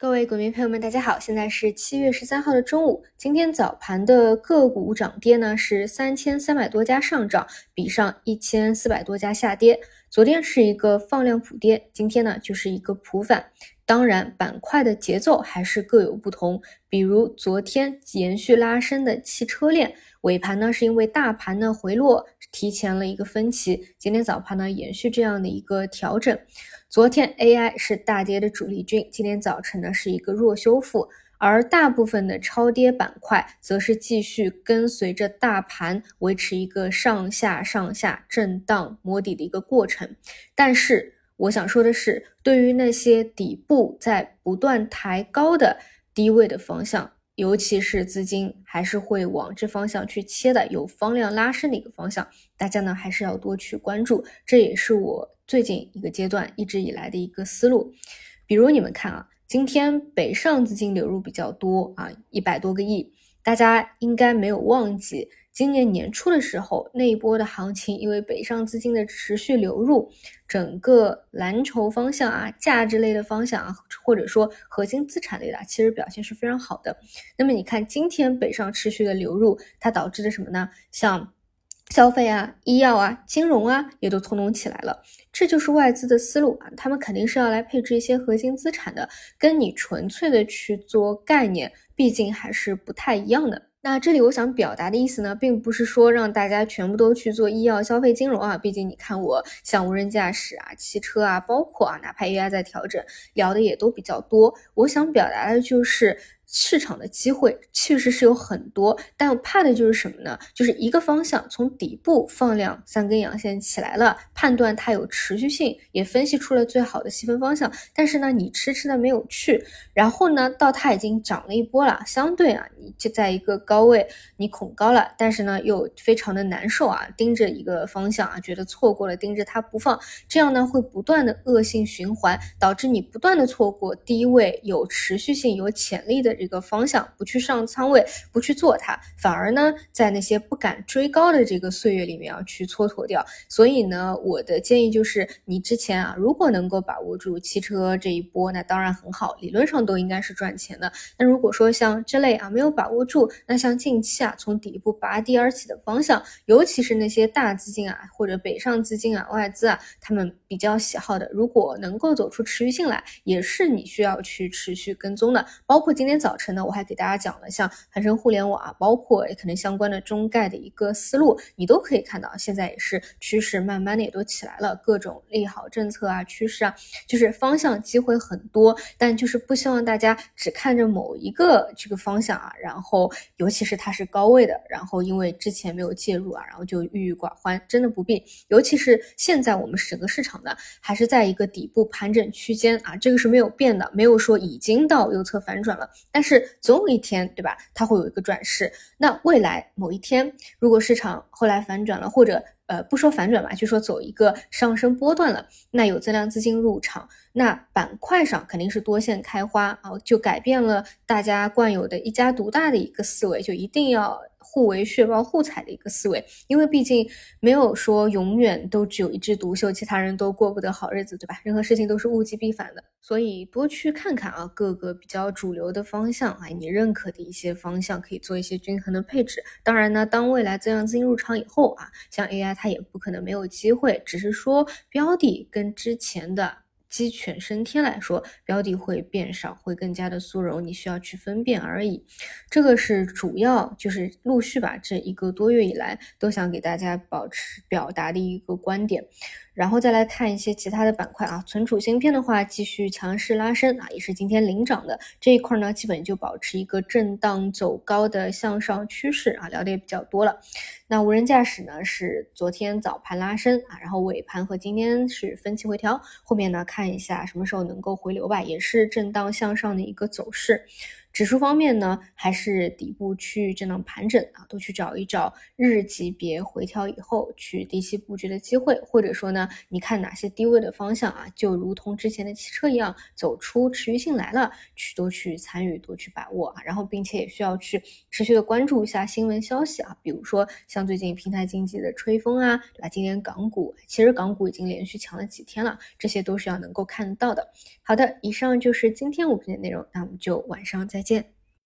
各位股民朋友们，大家好，现在是七月十三号的中午。今天早盘的个股涨跌呢是三千三百多家上涨，比上一千四百多家下跌。昨天是一个放量普跌，今天呢就是一个普反。当然，板块的节奏还是各有不同。比如昨天延续拉升的汽车链，尾盘呢是因为大盘的回落提前了一个分歧，今天早盘呢延续这样的一个调整。昨天 AI 是大跌的主力军，今天早晨呢是一个弱修复，而大部分的超跌板块则是继续跟随着大盘维持一个上下上下震荡摸底的一个过程。但是我想说的是，对于那些底部在不断抬高的低位的方向，尤其是资金还是会往这方向去切的，有方量拉升的一个方向，大家呢还是要多去关注。这也是我。最近一个阶段一直以来的一个思路，比如你们看啊，今天北上资金流入比较多啊，一百多个亿，大家应该没有忘记今年年初的时候那一波的行情，因为北上资金的持续流入，整个蓝筹方向啊、价值类的方向啊，或者说核心资产类的，其实表现是非常好的。那么你看今天北上持续的流入，它导致的什么呢？像消费啊、医药啊、金融啊，也都通通起来了。这就是外资的思路啊，他们肯定是要来配置一些核心资产的，跟你纯粹的去做概念，毕竟还是不太一样的。那这里我想表达的意思呢，并不是说让大家全部都去做医药、消费、金融啊，毕竟你看我像无人驾驶啊、汽车啊，包括啊，哪怕 AI 在调整，聊的也都比较多。我想表达的就是。市场的机会确实是有很多，但我怕的就是什么呢？就是一个方向从底部放量三根阳线起来了，判断它有持续性，也分析出了最好的细分方向。但是呢，你迟迟的没有去，然后呢，到它已经涨了一波了，相对啊，你就在一个高位，你恐高了，但是呢，又非常的难受啊，盯着一个方向啊，觉得错过了，盯着它不放，这样呢，会不断的恶性循环，导致你不断的错过低位有持续性、有潜力的。这个方向不去上仓位，不去做它，反而呢，在那些不敢追高的这个岁月里面要去蹉跎掉。所以呢，我的建议就是，你之前啊，如果能够把握住汽车这一波，那当然很好，理论上都应该是赚钱的。那如果说像这类啊没有把握住，那像近期啊从底部拔地而起的方向，尤其是那些大资金啊或者北上资金啊外资啊，他们比较喜好的，如果能够走出持续性来，也是你需要去持续跟踪的。包括今天早。早晨呢，我还给大家讲了像恒生互联网啊，包括可能相关的中概的一个思路，你都可以看到，现在也是趋势慢慢的也都起来了，各种利好政策啊，趋势啊，就是方向机会很多，但就是不希望大家只看着某一个这个方向啊，然后尤其是它是高位的，然后因为之前没有介入啊，然后就郁郁寡欢，真的不必。尤其是现在我们整个市场呢，还是在一个底部盘整区间啊，这个是没有变的，没有说已经到右侧反转了，但是总有一天，对吧？它会有一个转势。那未来某一天，如果市场后来反转了，或者呃不说反转吧，就说走一个上升波段了，那有增量资金入场，那板块上肯定是多线开花啊，就改变了大家惯有的一家独大的一个思维，就一定要。互为血包互踩的一个思维，因为毕竟没有说永远都只有一枝独秀，其他人都过不得好日子，对吧？任何事情都是物极必反的，所以多去看看啊，各个比较主流的方向啊，你认可的一些方向，可以做一些均衡的配置。当然呢，当未来增量资金入场以后啊，像 AI 它也不可能没有机会，只是说标的跟之前的。鸡犬升天来说，标的会变少，会更加的酥柔，你需要去分辨而已。这个是主要，就是陆续吧，这一个多月以来都想给大家保持表达的一个观点。然后再来看一些其他的板块啊，存储芯片的话继续强势拉升啊，也是今天领涨的这一块呢，基本就保持一个震荡走高的向上趋势啊，聊的也比较多了。那无人驾驶呢是昨天早盘拉升啊，然后尾盘和今天是分歧回调，后面呢看一下什么时候能够回流吧，也是震荡向上的一个走势。指数方面呢，还是底部去震荡盘整啊，多去找一找日级别回调以后去低吸布局的机会，或者说呢，你看哪些低位的方向啊，就如同之前的汽车一样，走出持续性来了，去多去参与，多去把握啊，然后并且也需要去持续的关注一下新闻消息啊，比如说像最近平台经济的吹风啊，对吧？今天港股其实港股已经连续强了几天了，这些都是要能够看得到的。好的，以上就是今天五分的内容，那我们就晚上再再见。